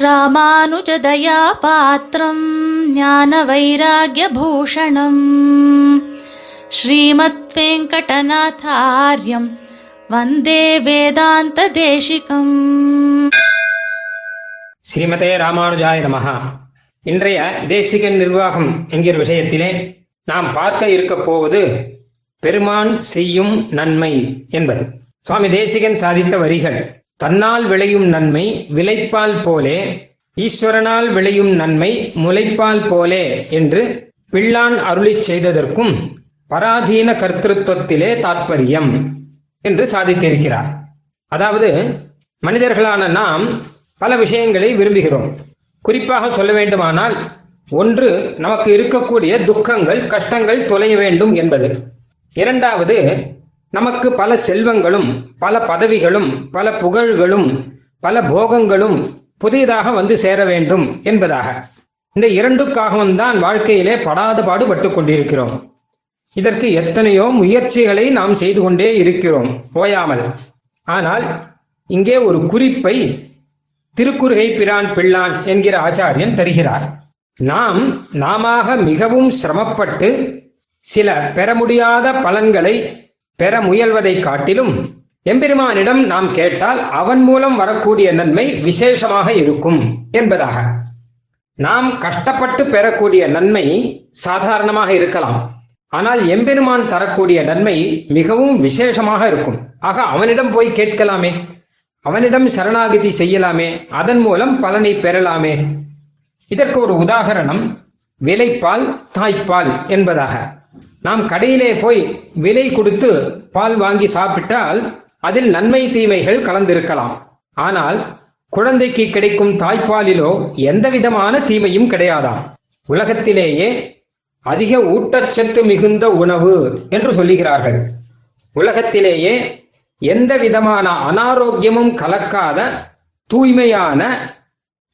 ராமானுஜதயா பாத்திரம் ஞான வைராகியபூஷணம் ஸ்ரீமத் வெங்கடநாதாரியம் வந்தே வேதாந்த தேசிகம் ஸ்ரீமதே ராமானுஜாய நமஹா இன்றைய தேசிகன் நிர்வாகம் என்கிற விஷயத்திலே நாம் பார்க்க இருக்க போவது பெருமான் செய்யும் நன்மை என்பது. சுவாமி தேசிகன் சாதித்த வரிகள். தன்னால் விளையும் நன்மை விளைப்பால் போலே ஈஸ்வரனால் விளையும் நன்மை முளைப்பால் போலே என்று பிள்ளான் அருளிச் செய்ததற்கும் பராதீன கர்த்திருவத்திலே தாற்பயம் என்று சாதித்திருக்கிறார். அதாவது மனிதர்களான நாம் பல விஷயங்களை விரும்புகிறோம். குறிப்பாக சொல்ல வேண்டுமானால் ஒன்று நமக்கு இருக்கக்கூடிய துக்கங்கள் கஷ்டங்கள் தொலைய வேண்டும் என்பது. இரண்டாவது நமக்கு பல செல்வங்களும் பல பதவிகளும் பல புகழ்களும் பல போகங்களும் புதியதாக வந்து சேர வேண்டும் என்பதாக. இந்த இரண்டுக்காகவும் தான் வாழ்க்கையிலே படாத பாடுபட்டு கொண்டிருக்கிறோம். இதற்கு எத்தனையோ முயற்சிகளை நாம் செய்து கொண்டே இருக்கிறோம் ஓயாமல் ஆனால் இங்கே ஒரு குறிப்பை திருக்குறுகை பிரான் பிள்ளான் என்கிற ஆச்சாரியன் தருகிறார். நாம் நாமாக மிகவும் சிரமப்பட்டு சில பெற முடியாத பலன்களை பெற முயல்வதை காட்டிலும் எம்பெருமானிடம் நாம் கேட்டால் அவன் மூலம் வரக்கூடிய நன்மை விசேஷமாக இருக்கும் என்பதாக. நாம் கஷ்டப்பட்டு பெறக்கூடிய நன்மை சாதாரணமாக இருக்கலாம். ஆனால் எம்பெருமான் தரக்கூடிய நன்மை மிகவும் விசேஷமாக இருக்கும். ஆக அவனிடம் போய் கேட்கலாமே. அவனிடம் சரணாகதி செய்யலாமே. அதன் மூலம் பலனை பெறலாமே. இதற்கு ஒரு உதாகரணம் விலைப்பால் தாய்ப்பால் என்பதாக. நாம் கடையிலே போய் விலை கொடுத்து பால் வாங்கி சாப்பிட்டால் அதில் நன்மை தீமைகள் கலந்திருக்கலாம். ஆனால் குழந்தைக்கு கிடைக்கும் தாய்ப்பாலிலோ எந்த விதமான தீமையும் கிடையாதாம். உலகத்திலேயே அதிக ஊட்டச்சத்து மிகுந்த உணவு என்று சொல்லுகிறார்கள். உலகத்திலேயே எந்த விதமான அனாரோக்கியமும் கலக்காத தூய்மையான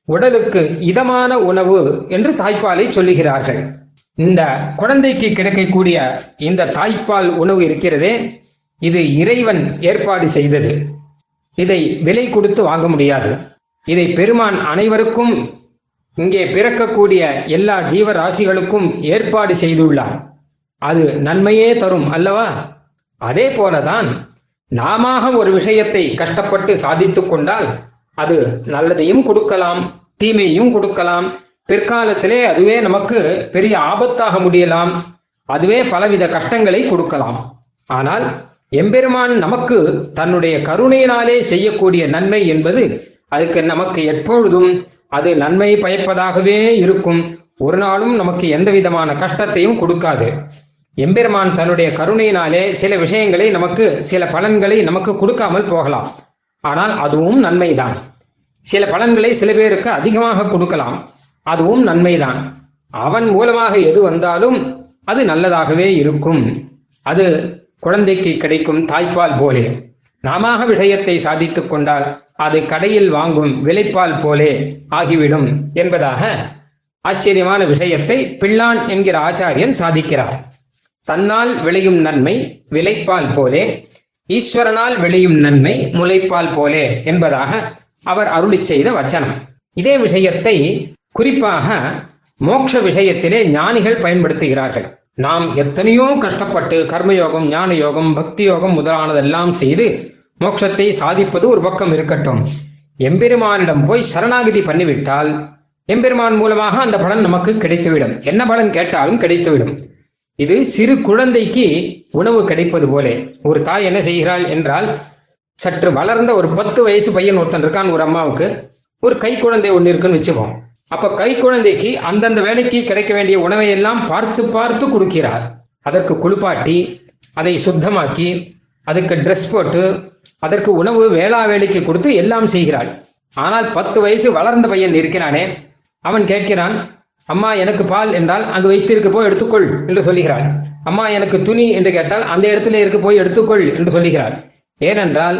உடலுக்கு இதமான உணவு என்று தாய்ப்பாலை சொல்லுகிறார்கள். இந்த குழந்தைக்கு கிடைக்கக்கூடிய இந்த தாய்ப்பால் உணவு இருக்கிறதே இது இறைவன் ஏற்பாடு செய்தது. இதை விலை கொடுத்து வாங்க முடியாது. இதை பெருமான் அனைவருக்கும் இங்கே பிறக்கக்கூடிய எல்லா ஜீவராசிகளுக்கும் ஏற்பாடு செய்துள்ளார். அது நன்மையே தரும் அல்லவா? அதே போலதான் நாம ஒரு விஷயத்தை கஷ்டப்பட்டு சாதித்துக் கொண்டால் அது நல்லதையும் கொடுக்கலாம் தீமையும் கொடுக்கலாம் பிற்காலத்திலே அதுவே நமக்கு பெரிய ஆபத்தாக முடியலாம். அதுவே பலவித கஷ்டங்களை கொடுக்கலாம். ஆனால் எம்பெருமான் நமக்கு தன்னுடைய கருணையினாலே செய்யக்கூடிய நன்மை என்பது அதுக்கு நமக்கு எப்பொழுதும் அது நன்மை பயப்பதாகவே இருக்கும். ஒரு நாளும் நமக்கு எந்த விதமான கஷ்டத்தையும் கொடுக்காது. எம்பெருமான் தன்னுடைய கருணையினாலே சில விஷயங்களை நமக்கு சில பலன்களை நமக்கு கொடுக்காமல் போகலாம். ஆனால் அதுவும் நன்மைதான். சில பலன்களை சில பேருக்கு அதிகமாக கொடுக்கலாம். அதுவும் நன்மைதான். அவன் மூலமாக எது வந்தாலும் அது நல்லதாகவே இருக்கும். அது குழந்தைக்கு கிடைக்கும் தாய்ப்பால் போலே. நாம விஷயத்தை சாதித்துக் கொண்டால் அது கடையில் வாங்கும் விலைப்பால் போலே ஆகிவிடும் என்பதாக ஆச்சரியமான விஷயத்தை பிள்ளான் என்கிற ஆச்சாரியன் சாதிக்கிறார். தன்னால் விளையும் நன்மை விலைப்பால் போலே ஈஸ்வரனால் விளையும் நன்மை முளைப்பால் போலே என்பதாக அவர் அருளி செய்த வச்சனம். இதே விஷயத்தை குறிப்பாக மோட்ச விஷயத்திலே ஞானிகள் பயன்படுத்துகிறார்கள். நாம் எத்தனையோ கஷ்டப்பட்டு கர்மயோகம் ஞான யோகம் பக்தி யோகம் முதலானதெல்லாம் செய்து மோட்சத்தை சாதிப்பது ஒரு பக்கம் இருக்கட்டும். எம்பெருமானிடம் போய் சரணாகதி பண்ணிவிட்டால் எம்பெருமான் மூலமாக அந்த பலன் நமக்கு கிடைத்துவிடும். என்ன பலன் கேட்டாலும் கிடைத்துவிடும். இது சிறு குழந்தைக்கு உணவு கிடைப்பது போலே. ஒரு தாய் என்ன செய்கிறாள் என்றால் சற்று வளர்ந்த ஒரு பத்து வயசு பையன் ஒருத்தன் இருக்கான் ஒரு அம்மாவுக்கு. ஒரு கை குழந்தை ஒன்று இருக்குன்னு வச்சுப்போம் அப்ப கை குழந்தைக்கு அந்தந்த வேலைக்கு கிடைக்க வேண்டிய உணவை எல்லாம் பார்த்து பார்த்து கொடுக்கிறார். அதற்கு குளிப்பாட்டி அதை சுத்தமாக்கி அதுக்கு ட்ரெஸ் போட்டு அதற்கு உணவு வேளா வேலைக்கு கொடுத்து எல்லாம் செய்கிறாள். ஆனால் பத்து வயசு வளர்ந்த பையன் இருக்கிறானே அவன் கேட்கிறான் அம்மா எனக்கு பால் என்றால் அங்கு வைத்திருக்க போய் எடுத்துக்கொள் என்று சொல்லுகிறாள் அம்மா எனக்கு துணி என்று கேட்டால் அந்த இடத்துல இருக்க போய் எடுத்துக்கொள் என்று சொல்லுகிறாள் ஏனென்றால்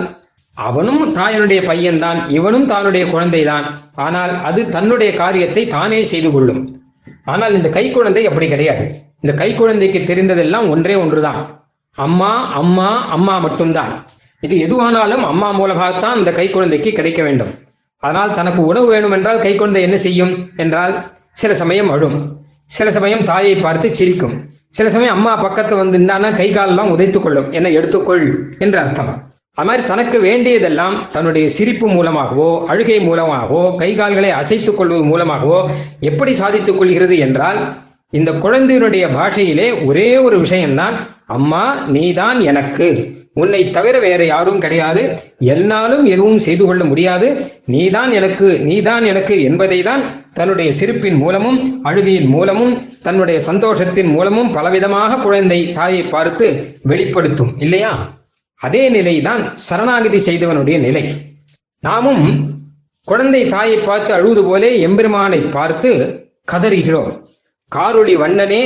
அவனும் தாயனுடைய பையன்தான் இவனும் தானுடைய குழந்தைதான். ஆனால் அது தன்னுடைய காரியத்தை தானே செய்து கொள்ளும். ஆனால் இந்த கை குழந்தை அப்படி கிடையாது. இந்த கை குழந்தைக்கு தெரிந்ததெல்லாம் ஒன்றே ஒன்றுதான். அம்மா அம்மா அம்மா மட்டும்தான். இது எதுவானாலும் அம்மா மூலமாகத்தான் இந்த கை குழந்தைக்கு கிடைக்க வேண்டும். அதனால் தனக்கு உணவு வேணும் என்றால் கை குழந்தை என்ன செய்யும் என்றால் சில சமயம் அழும். சில சமயம் தாயை பார்த்து சிரிக்கும். சில சமயம் அம்மா பக்கத்து வந்து நின்னான்னா கை காலெல்லாம் உதைத்துக் கொள்ளும். என்ன எடுத்துக்கொள் என்று அர்த்தம். அது மாதிரி தனக்கு வேண்டியதெல்லாம் தன்னுடைய சிரிப்பு மூலமாகவோ அழுகை மூலமாகவோ கை கால்களை அசைத்துக் கொள்வது மூலமாகவோ எப்படி சாதித்துக் கொள்கிறது என்றால் இந்த குழந்தையினுடைய பாஷையிலே ஒரே ஒரு விஷயம்தான் அம்மா நீதான் எனக்கு. உன்னை தவிர வேற யாரும் கிடையாது. என்னாலும் எதுவும் செய்து கொள்ள முடியாது. நீதான் எனக்கு நீதான் எனக்கு என்பதை தான் தன்னுடைய சிரிப்பின் மூலமும் அழுகையின் மூலமும் தன்னுடைய சந்தோஷத்தின் மூலமும் பலவிதமாக குழந்தை தாயை பார்த்து வெளிப்படுத்தும். இல்லையா? அதே நிலைதான் சரணாகதி செய்தவனுடைய நிலை. நாமும் குழந்தை தாயை பார்த்து அழுவது போலே எம்பெருமானை பார்த்து கதறுகிறோம். காரொளி வண்ணனே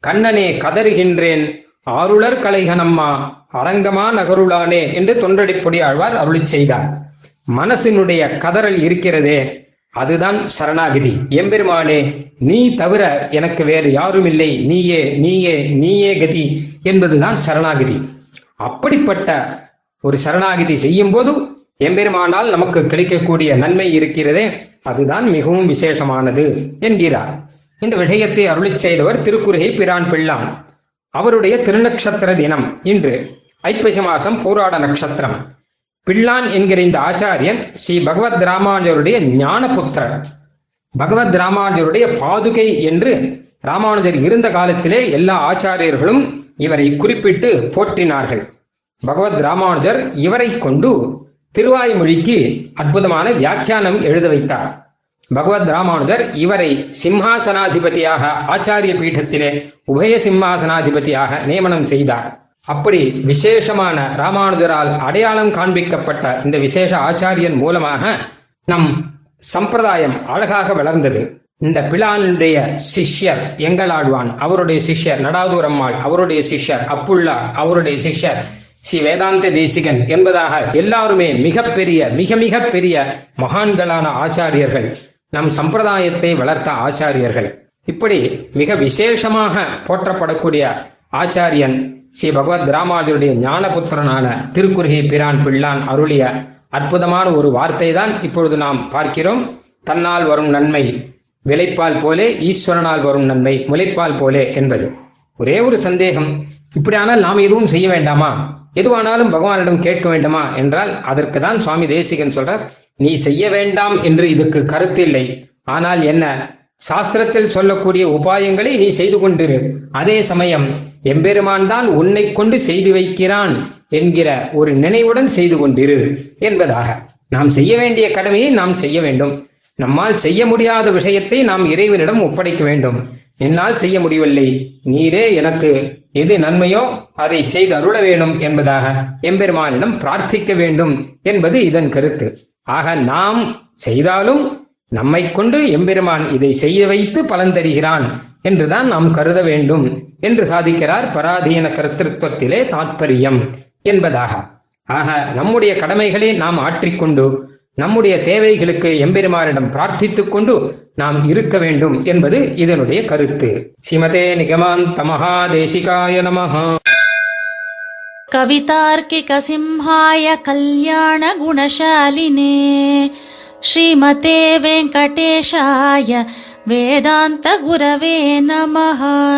கண்ணனே கதறுகின்றேன். ஆருளர் கலைகனம்மா அரங்கமா நகருளானே என்று தொண்டடிப்பொடி ஆழ்வார் அருளி செய்தார். மனசினுடைய கதறல் இருக்கிறதே அதுதான் சரணாகிதி. எம்பெருமானே நீ தவிர எனக்கு வேறு யாரும் இல்லை நீயே நீயே நீயே கதி என்பதுதான் சரணாகிதி. அப்படிப்பட்ட ஒரு சரணாகிதி செய்யும் போது எம்பெருமானால் நமக்கு கிடைக்கக்கூடிய நன்மை இருக்கிறதே அதுதான் மிகவும் விசேஷமானது என்கிறார். இந்த விஷயத்தை அருளி செய்தவர் திருக்குறுகை பிரான் பிள்ளான். அவருடைய திருநக்ஷத்திர தினம் இன்று ஐப்பசி மாசம் போராட நட்சத்திரம். பிள்ளான் என்கிற இந்த ஆச்சாரியன் ஸ்ரீ பகவத் ராமானுஜருடைய ஞானபுத்திரர். பகவத் ராமானுஜருடைய பாதுகை என்று ராமானுஜர் இருந்த காலத்திலே எல்லா ஆச்சாரியர்களும் இவரை குறிப்பிட்டு போற்றினார்கள். பகவத் ராமானுஜர் இவரை கொண்டு திருவாய்மொழிக்கு அற்புதமான வியாக்கியானம் எழுத வைத்தார். பகவத் ராமானுஜர் இவரை சிம்ஹாசனாதிபதியாக ஆச்சாரிய பீடத்திலே உபய சிம்மாசனாதிபதியாக நியமனம் செய்தார். அப்படி விசேஷமான ராமானுஜரால் அடையாளம் காண்பிக்கப்பட்ட இந்த விசேஷ ஆச்சாரியன் மூலமாக நம் சம்பிரதாயம் அழகாக வளர்ந்தது. இந்த பிளானுடைய சிஷ்யர் எங்களாழ்வான் அவருடைய சிஷ்யர் நடாதூரம்மாள் அவருடைய சிஷ்யர் அப்புல்லா அவருடைய சிஷ்யர் ஸ்ரீ வேதாந்த தேசிகன் என்பதாக எல்லாருமே மிகப்பெரிய மிக மிக பெரிய மகான்களான ஆச்சாரியர்கள் நம் சம்பிரதாயத்தை வளர்த்த ஆச்சாரியர்கள். இப்படி மிக விசேஷமாக போற்றப்படக்கூடிய ஆச்சாரியன் ஸ்ரீ பகவத் ராமானுஜருடைய ஞானபுத்திரனான திருக்குறுகை பிரான் பிள்ளான் அருளிய அற்புதமான ஒரு வார்த்தை தான் இப்பொழுது நாம் பார்க்கிறோம். தன்னால் வரும் நன்மை விளைப்பால் போலே ஈஸ்வரனால் வரும் நன்மை முளைப்பால் போலே என்பது. ஒரே ஒரு சந்தேகம் இப்படியானால் நாம் எதுவும் செய்ய வேண்டாமா? எதுவானாலும் பகவானிடம் கேட்க வேண்டுமா என்றால் அதற்கு தான் சுவாமி தேசிகன் சொல்றார் நீ செய்ய வேண்டாம் என்று இதற்கு கருத்தில்லை ஆனால் என்ன? சாஸ்திரத்தில் சொல்லக்கூடிய உபாயங்களை நீ செய்து கொண்டிரு. அதே சமயம் எம்பெருமான் தான் உன்னை கொண்டு செய்து வைக்கிறான் என்கிற ஒரு நினைவுடன் செய்து கொண்டிரு என்பதாக. நாம் செய்ய வேண்டிய கடமையை நாம் செய்ய வேண்டும். நம்மால் செய்ய முடியாத விஷயத்தை நாம் இறைவனிடம் ஒப்படைக்க வேண்டும். என்னால் செய்ய முடியவில்லை. நீரே எனக்கு எது நன்மையோ அதை செய்து அருள வேண்டும் என்பதாக எம்பெருமானிடம் பிரார்த்திக்க வேண்டும் என்பது இதன் கருத்து. ஆக நாம் செய்தாலும் நம்மை கொண்டு எம்பெருமான் இதை செய்ய வைத்து பலன் தருகிறான் என்றுதான் நாம் கருத வேண்டும் என்று சாதிக்கிறார் பராதீன கர்த்திருவத்திலே தாத்பரியம் என்பதாக. ஆக நம்முடைய கடமைகளை நாம் ஆற்றிக்கொண்டு நம்முடைய தேவைகளுக்கு எம்பெருமாரிடம் பிரார்த்தித்துக் கொண்டு நாம் இருக்க வேண்டும் என்பது இதனுடைய கருத்து. ஸ்ரீமதே நிகமாந்த தேசிகாய நமஹா. கவிதார்க்கிக சிம்ஹாய கல்யாண குணசாலினே. ஸ்ரீமதே வெங்கடேஷாய வேதாந்த குரவே நமஹா.